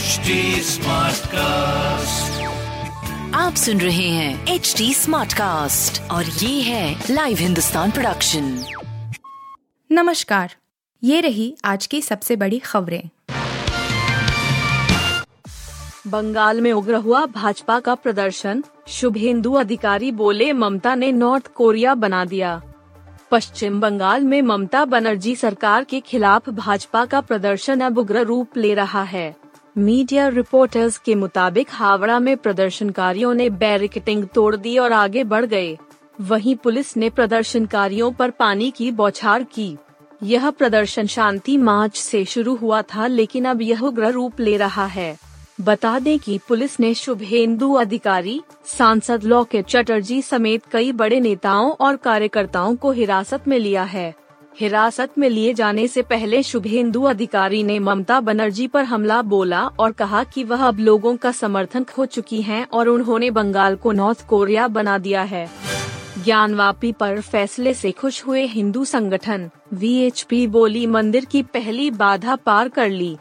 HD cast आप सुन रहे हैं एच डी स्मार्ट कास्ट और ये है लाइव हिंदुस्तान प्रोडक्शन नमस्कार। ये रही आज की सबसे बड़ी खबरें। बंगाल में उग्र हुआ भाजपा का प्रदर्शन। शुभेंदु अधिकारी बोले ममता ने नॉर्थ कोरिया बना दिया। पश्चिम बंगाल में ममता बनर्जी सरकार के खिलाफ भाजपा का प्रदर्शन अब उग्र रूप ले रहा है। मीडिया रिपोर्टर्स के मुताबिक हावड़ा में प्रदर्शनकारियों ने बैरिकेटिंग तोड़ दी और आगे बढ़ गए। वहीं पुलिस ने प्रदर्शनकारियों पर पानी की बौछार की। यह प्रदर्शन शांति मार्च से शुरू हुआ था, लेकिन अब यह उग्र रूप ले रहा है। बता दें कि पुलिस ने शुभेंदु अधिकारी, सांसद लॉकेट चटर्जी समेत कई बड़े नेताओं और कार्यकर्ताओं को हिरासत में लिया है। हिरासत में लिए जाने से पहले शुभेंदु अधिकारी ने ममता बनर्जी पर हमला बोला और कहा कि वह अब लोगों का समर्थन खो चुकी हैं और उन्होंने बंगाल को नॉर्थ कोरिया बना दिया है। ज्ञानवापी पर फैसले से खुश हुए हिंदू संगठन वीएचपी बोली मंदिर की पहली बाधा पार कर ली।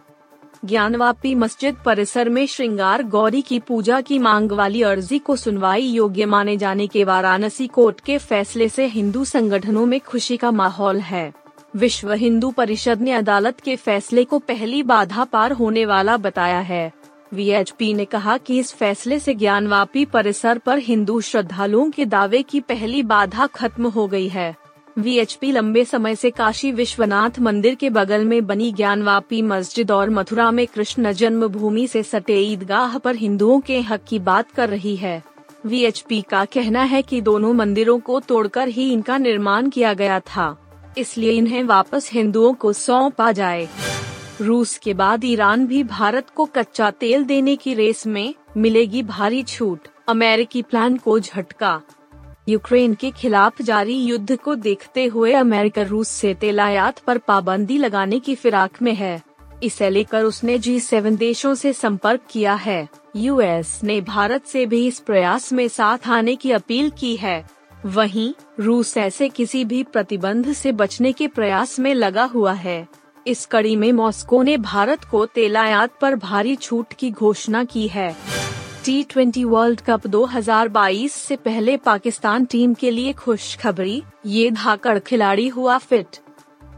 ज्ञानवापी मस्जिद परिसर में श्रृंगार गौरी की पूजा की मांग वाली अर्जी को सुनवाई योग्य माने जाने के वाराणसी कोर्ट के फैसले से हिंदू संगठनों में खुशी का माहौल है। विश्व हिंदू परिषद ने अदालत के फैसले को पहली बाधा पार होने वाला बताया है। वीएचपी ने कहा कि इस फैसले से ज्ञानवापी परिसर पर हिंदू श्रद्धालुओं के दावे की पहली बाधा खत्म हो गई है। वीएचपी लंबे समय से काशी विश्वनाथ मंदिर के बगल में बनी ज्ञानवापी मस्जिद और मथुरा में कृष्ण जन्मभूमि से सटे ईदगाह पर हिंदुओं के हक की बात कर रही है। वीएचपी का कहना है कि दोनों मंदिरों को तोड़कर ही इनका निर्माण किया गया था। इसलिए इन्हें वापस हिंदुओं को सौंपा जाए। रूस के बाद ईरान भी भारत को कच्चा तेल देने की रेस में मिलेगी भारी छूट। अमेरिकी प्लान को झटका। यूक्रेन के खिलाफ जारी युद्ध को देखते हुए अमेरिका रूस से तेल आयात पर पाबंदी लगाने की फिराक में है। इसे लेकर उसने जी सेवन देशों से संपर्क किया है। यूएस ने भारत से भी इस प्रयास में साथ आने की अपील की है। वहीं, रूस ऐसे किसी भी प्रतिबंध से बचने के प्रयास में लगा हुआ है। इस कड़ी में मॉस्को ने भारत को तेल आयात पर भारी छूट की घोषणा की है। टी ट्वेंटी वर्ल्ड कप 2022 से पहले पाकिस्तान टीम के लिए खुशखबरी, ये धाकड़ खिलाड़ी हुआ फिट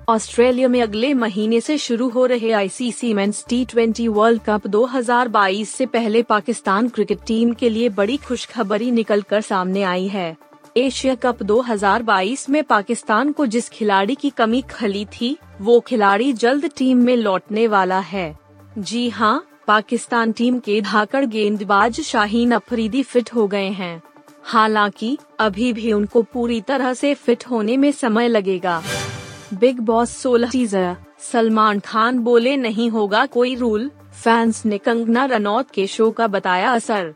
ऑस्ट्रेलिया में अगले महीने से शुरू हो रहे ICC men's T twenty World Cup 2022 से पहले पाकिस्तान क्रिकेट टीम के लिए बड़ी खुशखबरी निकलकर सामने आई है. एशिया कप 2022 में पाकिस्तान को जिस खिलाड़ी की कमी खली थी, वो खिलाड़ी जल्द टीम में लौटने वाला है. जी हाँ पाकिस्तान टीम के धाकड़ गेंदबाज शाहीन अफरीदी फिट हो गए हैं। हालाँकि, अभी भी उनको पूरी तरह से फिट होने में समय लगेगा। बिग बॉस सोलह टीजर, सलमान खान बोले नहीं होगा कोई रूल, फैंस ने कंगना रनौत के शो का बताया असर।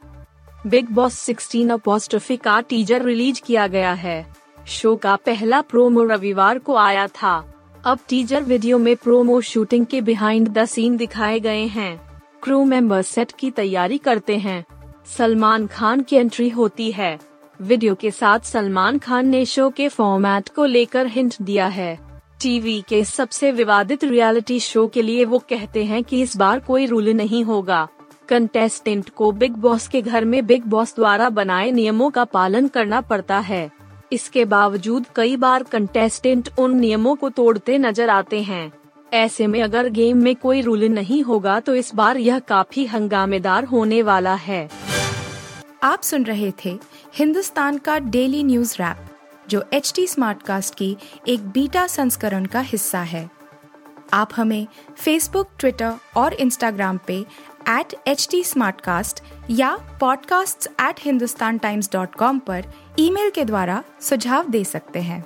बिग बॉस 16 अपोस्ट्रफी का टीजर रिलीज़ किया गया है। शो का पहला प्रोमो रविवार को आया था। अब टीजर वीडियो में प्रोमो शूटिंग के बिहाइंड द सीन दिखाए गए हैं। क्रू मेंबर सेट की तैयारी करते हैं। सलमान खान की एंट्री होती है। वीडियो के साथ सलमान खान ने शो के फॉर्मेट को लेकर हिंट दिया है। टीवी के सबसे विवादित रियलिटी शो के लिए वो कहते हैं कि इस बार कोई रूल नहीं होगा। कंटेस्टेंट को बिग बॉस के घर में बिग बॉस द्वारा बनाए नियमों का पालन करना पड़ता है। इसके बावजूद कई बार कंटेस्टेंट उन नियमों को तोड़ते नज़र आते हैं। ऐसे में अगर गेम में कोई रूल नहीं होगा तो इस बार यह काफ़ी हंगामेदार होने वाला है। आप सुन रहे थे हिंदुस्तान का डेली न्यूज़ रैप, जो एच टी स्मार्ट कास्ट की एक बीटा संस्करण का हिस्सा है। आप हमें फेसबुक ट्विटर और इंस्टाग्राम पे एट एच टी या podcasts@hindustantimes.com पर ईमेल के द्वारा सुझाव दे सकते हैं।